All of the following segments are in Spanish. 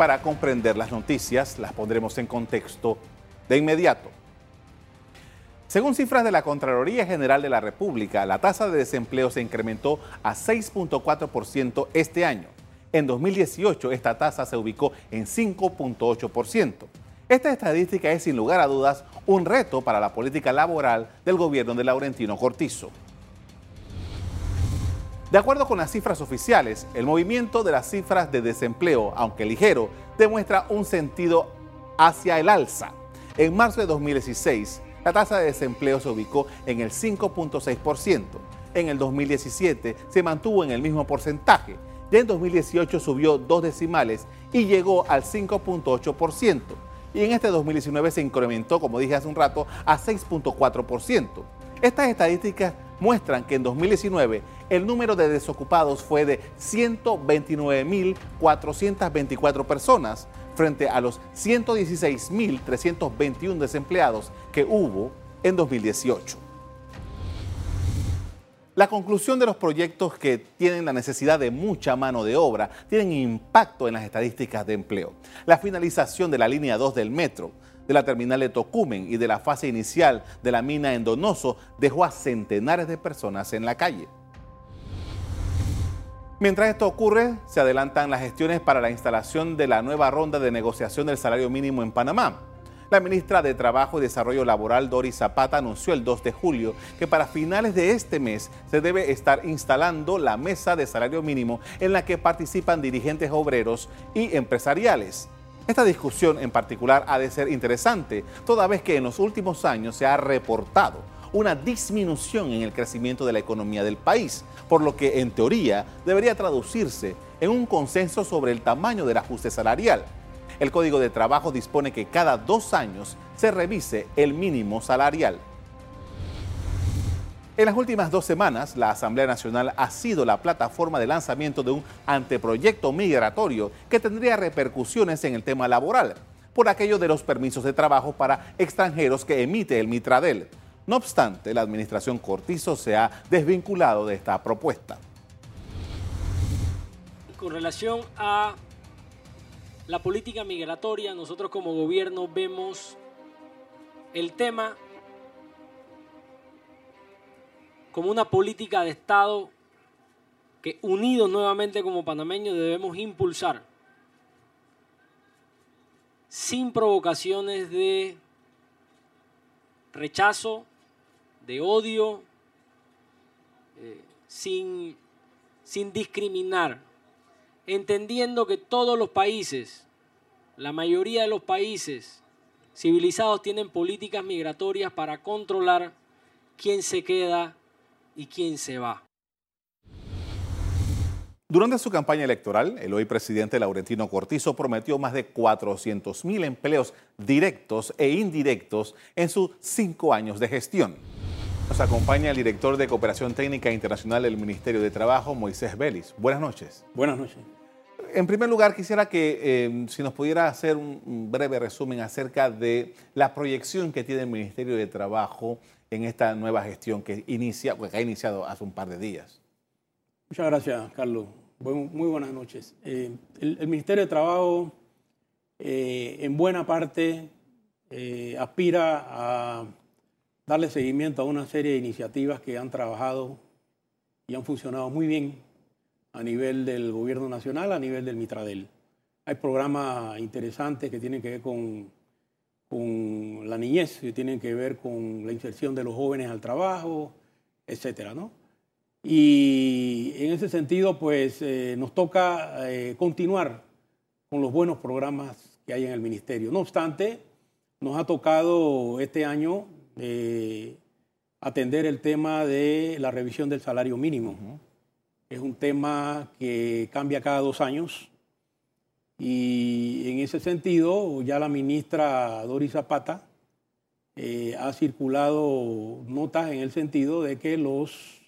Para comprender las noticias, las pondremos en contexto de inmediato. Según cifras de la Contraloría General de la República, la tasa de desempleo se incrementó a 6.4% este año. En 2018 esta tasa se ubicó en 5.8%. Esta estadística es sin lugar a dudas un reto para la política laboral del gobierno de Laurentino Cortizo. De acuerdo con las cifras oficiales, el movimiento de las cifras de desempleo, aunque ligero, demuestra un sentido hacia el alza. En marzo de 2016, la tasa de desempleo se ubicó en el 5.6%. En el 2017 se mantuvo en el mismo porcentaje. Y en 2018 subió dos decimales y llegó al 5.8%. Y en este 2019 se incrementó, como dije hace un rato, a 6.4%. Estas estadísticas muestran que en 2019 el número de desocupados fue de 129.424 personas, frente a los 116.321 desempleados que hubo en 2018. La conclusión de los proyectos que tienen la necesidad de mucha mano de obra tienen impacto en las estadísticas de empleo. La finalización de la línea 2 del metro, de la terminal de Tocumen y de la fase inicial de la mina en Donoso dejó a centenares de personas en la calle. Mientras esto ocurre, se adelantan las gestiones para la instalación de la nueva ronda de negociación del salario mínimo en Panamá. La ministra de Trabajo y Desarrollo Laboral, Doris Zapata, anunció el 2 de julio que para finales de este mes se debe estar instalando la mesa de salario mínimo en la que participan dirigentes obreros y empresariales. Esta discusión en particular ha de ser interesante, toda vez que en los últimos años se ha reportado una disminución en el crecimiento de la economía del país, por lo que en teoría debería traducirse en un consenso sobre el tamaño del ajuste salarial. El Código de Trabajo dispone que cada dos años se revise el mínimo salarial. En las últimas dos semanas, la Asamblea Nacional ha sido la plataforma de lanzamiento de un anteproyecto migratorio que tendría repercusiones en el tema laboral, por aquello de los permisos de trabajo para extranjeros que emite el Mitradel. No obstante, la administración Cortizo se ha desvinculado de esta propuesta. Con relación a la política migratoria, nosotros como gobierno vemos el tema como una política de Estado que unidos nuevamente como panameños debemos impulsar sin provocaciones de rechazo de odio, eh, sin, sin discriminar, entendiendo que todos los países, la mayoría de los países civilizados tienen políticas migratorias para controlar quién se queda y quién se va. Durante su campaña electoral, el hoy presidente Laurentino Cortizo prometió más de 400 mil empleos directos e indirectos en sus cinco años de gestión. Nos acompaña el director de Cooperación Técnica Internacional del Ministerio de Trabajo, Moisés Vélez. Buenas noches. Buenas noches. En primer lugar, quisiera que eh, si nos pudiera hacer un breve resumen acerca de la proyección que tiene el Ministerio de Trabajo en esta nueva gestión que inicia, que ha iniciado hace un par de días. Muchas gracias, Carlos. muy buenas noches. Eh, el, Ministerio de Trabajo, eh, en buena parte, aspira a darle seguimiento a una serie de iniciativas que han trabajado y han funcionado muy bien a nivel del gobierno nacional, a nivel del Mitradel. Hay programas interesantes que tienen que ver con, con la niñez, que tienen que ver con la inserción de los jóvenes al trabajo, etcétera, ¿no? Y en ese sentido, pues eh, nos toca eh, continuar con los buenos programas que hay en el ministerio. No obstante, nos ha tocado este año atender el tema de la revisión del salario mínimo. Es un tema que cambia cada dos años y en ese sentido ya la ministra Doris Zapata eh, ha circulado notas en el sentido de que los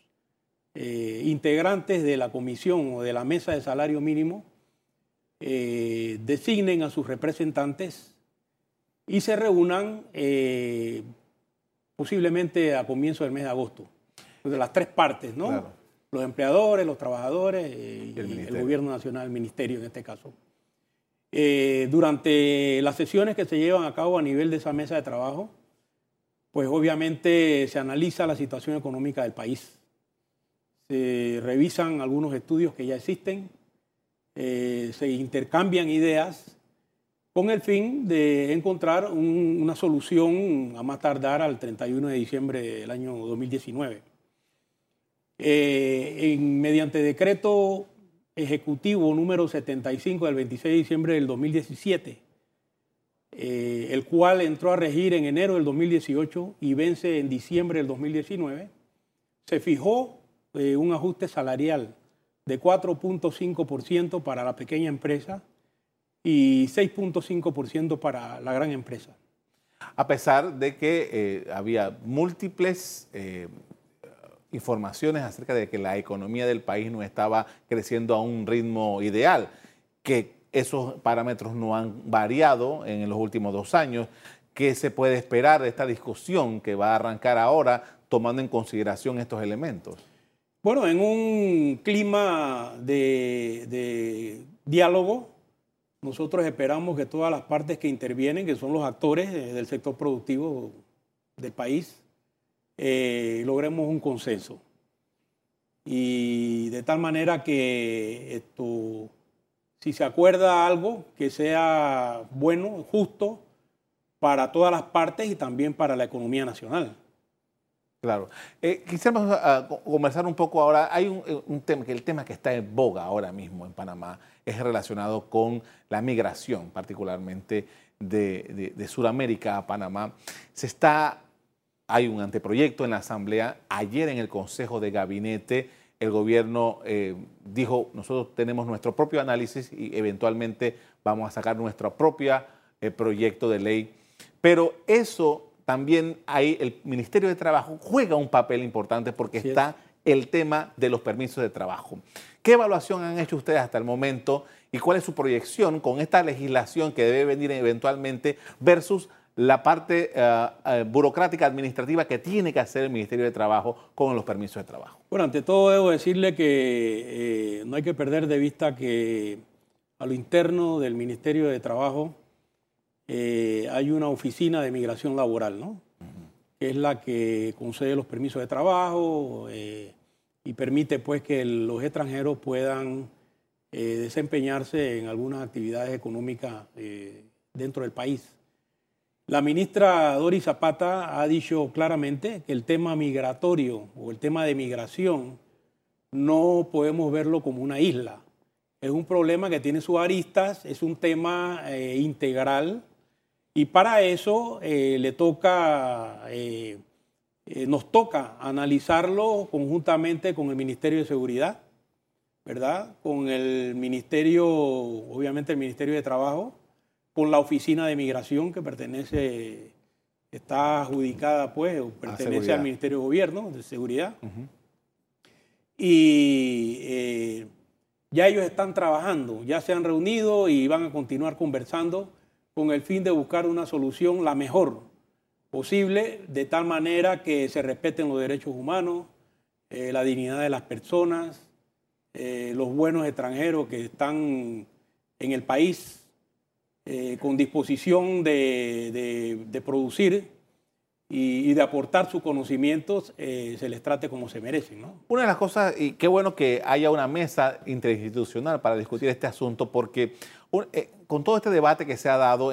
eh, integrantes de la comisión o de la mesa de salario mínimo eh, designen a sus representantes y se reúnan posiblemente a comienzo del mes de agosto. De las tres partes, ¿no? Los empleadores, los trabajadores eh, y, el, gobierno nacional, el ministerio en este caso. Eh, durante las sesiones que se llevan a cabo a nivel de esa mesa de trabajo, pues obviamente se analiza la situación económica del país. Se revisan algunos estudios que ya existen, eh, se intercambian ideas con el fin de encontrar una solución a más tardar al 31 de diciembre del año 2019. Eh, mediante decreto ejecutivo número 75 del 26 de diciembre del 2017, eh, el cual entró a regir en enero del 2018 y vence en diciembre del 2019, se fijó eh, un ajuste salarial de 4.5% para la pequeña empresa y 6.5% para la gran empresa. A pesar de que eh, había múltiples informaciones acerca de que la economía del país no estaba creciendo a un ritmo ideal, que esos parámetros no han variado en los últimos dos años. ¿Qué se puede esperar de esta discusión que va a arrancar ahora tomando en consideración estos elementos? Bueno, en un clima de, diálogo, nosotros esperamos que todas las partes que intervienen, que son los actores del sector productivo del país, eh, logremos un consenso. Y de tal manera que esto si se acuerda algo que sea bueno, justo para todas las partes y también para la economía nacional. Claro. Eh, quisiéramos ah, conversar un poco ahora. Hay eh, un, tema, que el tema que está en boga ahora mismo en Panamá es relacionado con la migración, particularmente de, Sudamérica a Panamá. Se está, hay un anteproyecto en la Asamblea. Ayer en el Consejo de Gabinete el gobierno eh, dijo, nosotros tenemos nuestro propio análisis y eventualmente vamos a sacar nuestro propio eh, proyecto de ley. Pero eso también ahí el Ministerio de Trabajo juega un papel importante porque está el tema de los permisos de trabajo. ¿Qué evaluación han hecho ustedes hasta el momento y cuál es su proyección con esta legislación que debe venir eventualmente versus la parte eh, eh, burocrática administrativa que tiene que hacer el Ministerio de Trabajo con los permisos de trabajo. Bueno, ante todo debo decirle que eh, no hay que perder de vista que a lo interno del Ministerio de Trabajo hay una oficina de migración laboral, ¿no? Es la que concede los permisos de trabajo y permite pues que los extranjeros puedan desempeñarse en algunas actividades económicas dentro del país. La ministra Doris Zapata ha dicho claramente que el tema migratorio o el tema de migración no podemos verlo como una isla. Es un problema que tiene sus aristas, es un tema eh, integral y para eso eh, le toca, eh, nos toca analizarlo conjuntamente con el Ministerio de Seguridad, ¿verdad? Con el Ministerio, obviamente el Ministerio de Trabajo, con la oficina de migración que pertenece, está adjudicada pues, pertenece al Ministerio de Gobierno de Seguridad. Y eh, ya ellos están trabajando, ya se han reunido y van a continuar conversando con el fin de buscar una solución la mejor posible, de tal manera que se respeten los derechos humanos, eh, la dignidad de las personas, eh, los buenos extranjeros que están en el país eh, con disposición de, producir y, de aportar sus conocimientos, eh, se les trate como se merecen. Una de las cosas, y qué bueno que haya una mesa interinstitucional para discutir este asunto, porque eh, con todo este debate que se ha dado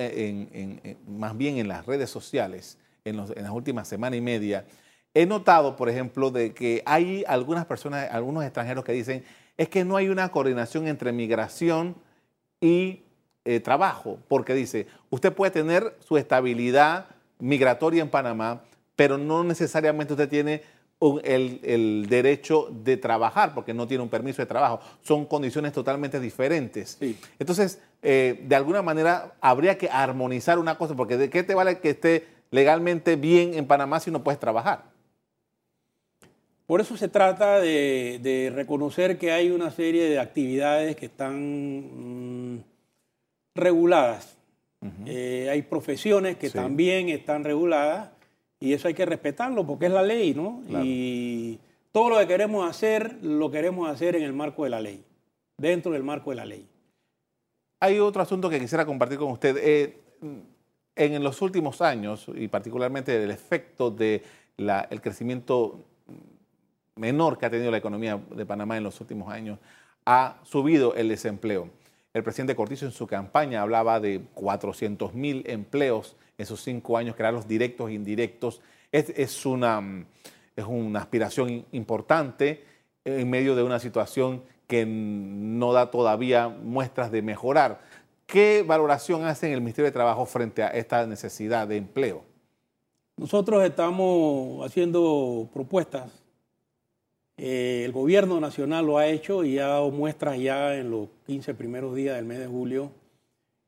más bien en las redes sociales en, en las últimas semanas y media, he notado, por ejemplo, de que hay algunas personas, algunos extranjeros que dicen, es que no hay una coordinación entre migración y eh, trabajo, porque dice, usted puede tener su estabilidad migratoria en Panamá, pero no necesariamente usted tiene el, derecho de trabajar, porque no tiene un permiso de trabajo. Son condiciones totalmente diferentes. Entonces, eh, de alguna manera, habría que armonizar una cosa, porque ¿de qué te vale que esté legalmente bien en Panamá si no puedes trabajar? Por eso se trata de, reconocer que hay una serie de actividades que están mm, reguladas. Eh, hay profesiones que también están reguladas y eso hay que respetarlo porque es la ley, ¿no? Y todo lo que queremos hacer, lo queremos hacer en el marco de la ley, dentro del marco de la ley. hay otro asunto que quisiera compartir con usted. Eh, en los últimos años, y particularmente el efecto del el crecimiento menor que ha tenido la economía de Panamá en los últimos años, ha subido el desempleo. El presidente Cortizo en su campaña hablaba de 400 mil empleos en sus cinco años, crearlos directos e indirectos. Es, una, es una aspiración importante en medio de una situación que no da todavía muestras de mejorar. ¿Qué valoración hace en el Ministerio de Trabajo frente a esta necesidad de empleo? Nosotros estamos haciendo propuestas. Eh, el gobierno nacional lo ha hecho y ha dado muestras ya en los 15 primeros días del mes de julio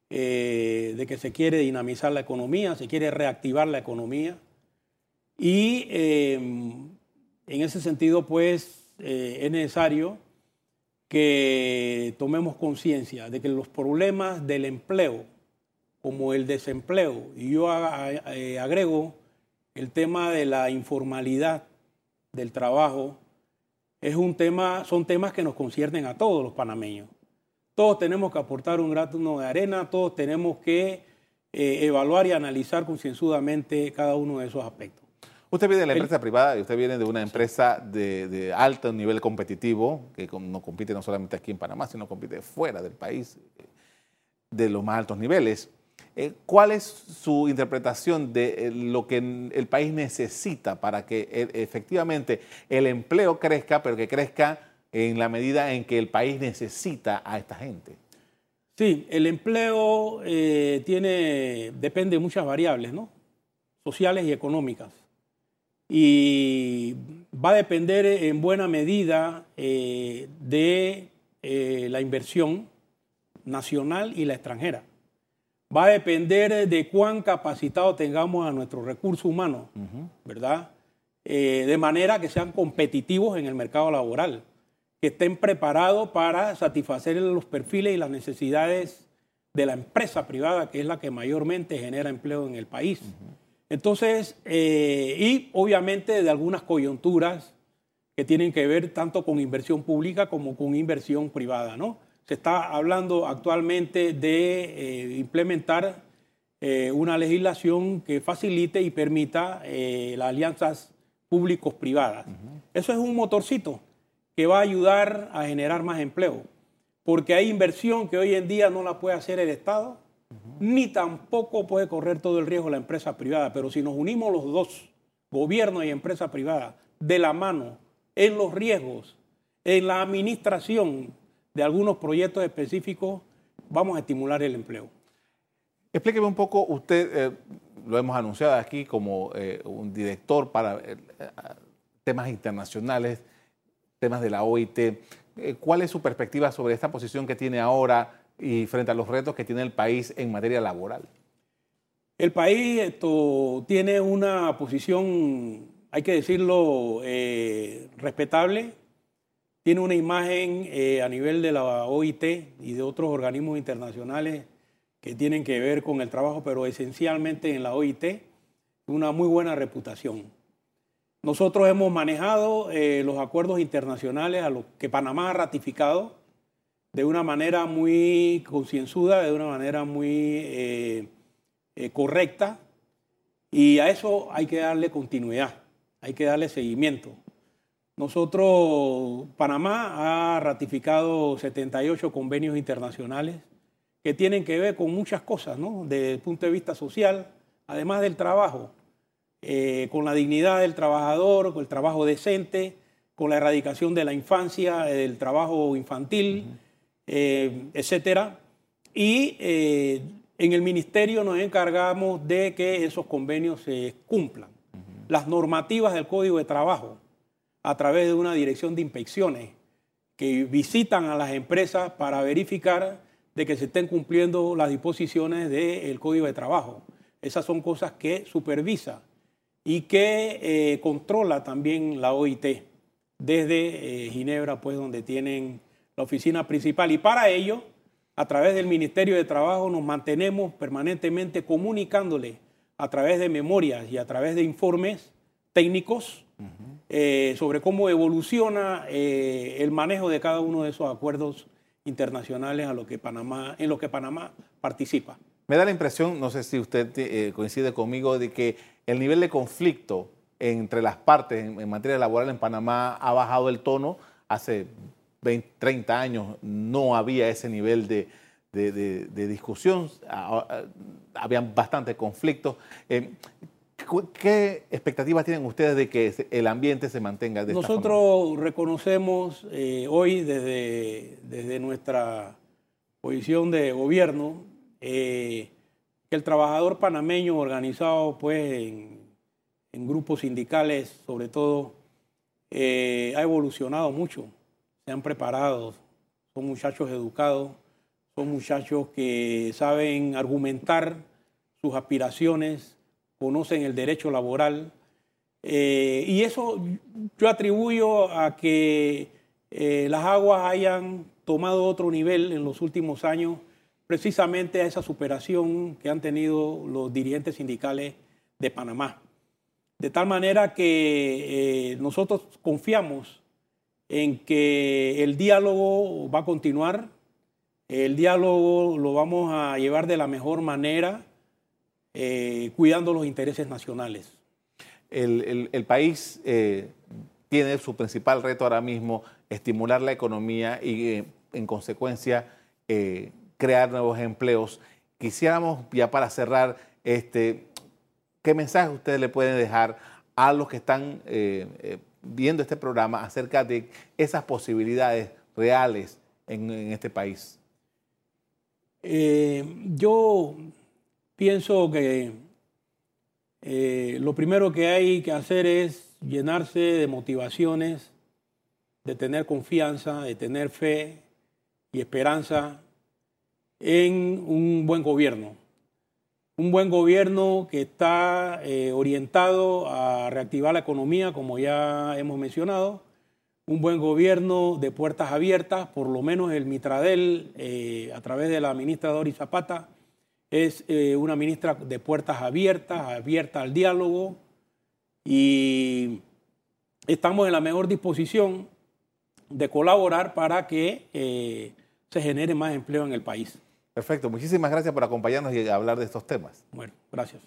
eh, de que se quiere dinamizar la economía, se quiere reactivar la economía. Y eh, en ese sentido, pues, es necesario que tomemos conciencia de que los problemas del empleo, como el desempleo, y yo eh, agrego el tema de la informalidad del trabajo, es un tema, son temas que nos conciernen a todos los panameños. Todos tenemos que aportar un grano de arena, todos tenemos que eh, evaluar y analizar concienzudamente cada uno de esos aspectos. Usted viene de la empresa privada y usted viene de una empresa de, alto nivel competitivo, que no compite no solamente aquí en Panamá, sino compite fuera del país, eh, de los más altos niveles. Eh, ¿Cuál es su interpretación de eh, lo que el país necesita para que efectivamente el empleo crezca, pero que crezca en la medida en que el país necesita a esta gente? Sí, el empleo tiene, depende de muchas variables, ¿no? Sociales y económicas y va a depender en buena medida eh, de eh, la inversión nacional y la extranjera. Va a depender de cuán capacitado tengamos a nuestros recursos humanos, ¿verdad? Eh, de manera que sean competitivos en el mercado laboral, que estén preparados para satisfacer los perfiles y las necesidades de la empresa privada, que es la que mayormente genera empleo en el país. Entonces, eh, y obviamente de algunas coyunturas que tienen que ver tanto con inversión pública como con inversión privada, ¿no? Se está hablando actualmente de eh, implementar eh, una legislación que facilite y permita las alianzas públicos-privadas. Eso es un motorcito que va a ayudar a generar más empleo, porque hay inversión que hoy en día no la puede hacer el Estado, ni tampoco puede correr todo el riesgo la empresa privada. Pero si nos unimos los dos, gobierno y empresa privada, de la mano en los riesgos, en la administración de algunos proyectos específicos, vamos a estimular el empleo. Explíqueme un poco, usted eh, lo hemos anunciado aquí como eh, un director para eh, temas internacionales, temas de la OIT. ¿Cuál es su perspectiva sobre esta posición que tiene ahora? y frente a los retos que tiene el país en materia laboral? El país esto, tiene una posición, hay que decirlo, respetable. Tiene una imagen eh, a nivel de la OIT y de otros organismos internacionales que tienen que ver con el trabajo, pero esencialmente en la OIT, una muy buena reputación. Nosotros hemos manejado eh, los acuerdos internacionales a los que Panamá ha ratificado de una manera muy concienzuda, de una manera muy eh, correcta, y a eso hay que darle continuidad, hay que darle seguimiento. Nosotros, Panamá ha ratificado 78 convenios internacionales que tienen que ver con muchas cosas, ¿no? Desde el punto de vista social, además del trabajo, eh, con la dignidad del trabajador, con el trabajo decente, con la erradicación de la infancia, del trabajo infantil. Eh, etcétera. Y eh, en el ministerio nos encargamos de que esos convenios se cumplan. Las normativas del Código de Trabajo, a través de una dirección de inspecciones que visitan a las empresas para verificar de que se estén cumpliendo las disposiciones del Código de Trabajo. Esas son cosas que supervisa y que eh, controla también la OIT desde Ginebra, pues donde tienen la oficina principal. Y para ello, a través del Ministerio de Trabajo, nos mantenemos permanentemente comunicándole a través de memorias y a través de informes técnicos eh, sobre cómo evoluciona eh, el manejo de cada uno de esos acuerdos internacionales a lo que Panamá, en lo que Panamá participa. Me da la impresión, no sé si usted eh, coincide conmigo, de que el nivel de conflicto entre las partes en, materia laboral en Panamá ha bajado el tono. Hace 20, 30 años no había ese nivel de, discusión, habían bastantes conflictos. ¿Qué expectativas tienen ustedes de que el ambiente se mantenga de Nosotros reconocemos eh, hoy desde, desde, nuestra posición de gobierno eh, que el trabajador panameño organizado pues, en, grupos sindicales, sobre todo, eh, ha evolucionado mucho, se han preparado, son muchachos educados, son muchachos que saben argumentar sus aspiraciones, conocen el derecho laboral. Eh, y eso yo atribuyo a que eh, las aguas hayan tomado otro nivel en los últimos años, precisamente a esa superación que han tenido los dirigentes sindicales de Panamá. De tal manera que eh, nosotros confiamos en que el diálogo va a continuar, el diálogo lo vamos a llevar de la mejor manera eh, cuidando los intereses nacionales. El, país eh, tiene su principal reto ahora mismo, estimular la economía y eh, en consecuencia crear nuevos empleos. Quisiéramos ya para cerrar, este, ¿qué mensaje ustedes le pueden dejar a los que están viendo este programa acerca de esas posibilidades reales en, en este país? yo pienso que eh, lo primero que hay que hacer es llenarse de motivaciones, de tener confianza, de tener fe y esperanza en un buen gobierno. Un buen gobierno que está eh, orientado a reactivar la economía, como ya hemos mencionado. Un buen gobierno de puertas abiertas, por lo menos el Mitradel, eh, a través de la ministra Doris Zapata, es eh, una ministra de puertas abiertas, abierta al diálogo y estamos en la mejor disposición de colaborar para que eh, se genere más empleo en el país. Perfecto, muchísimas gracias por acompañarnos y hablar de estos temas. Bueno, gracias.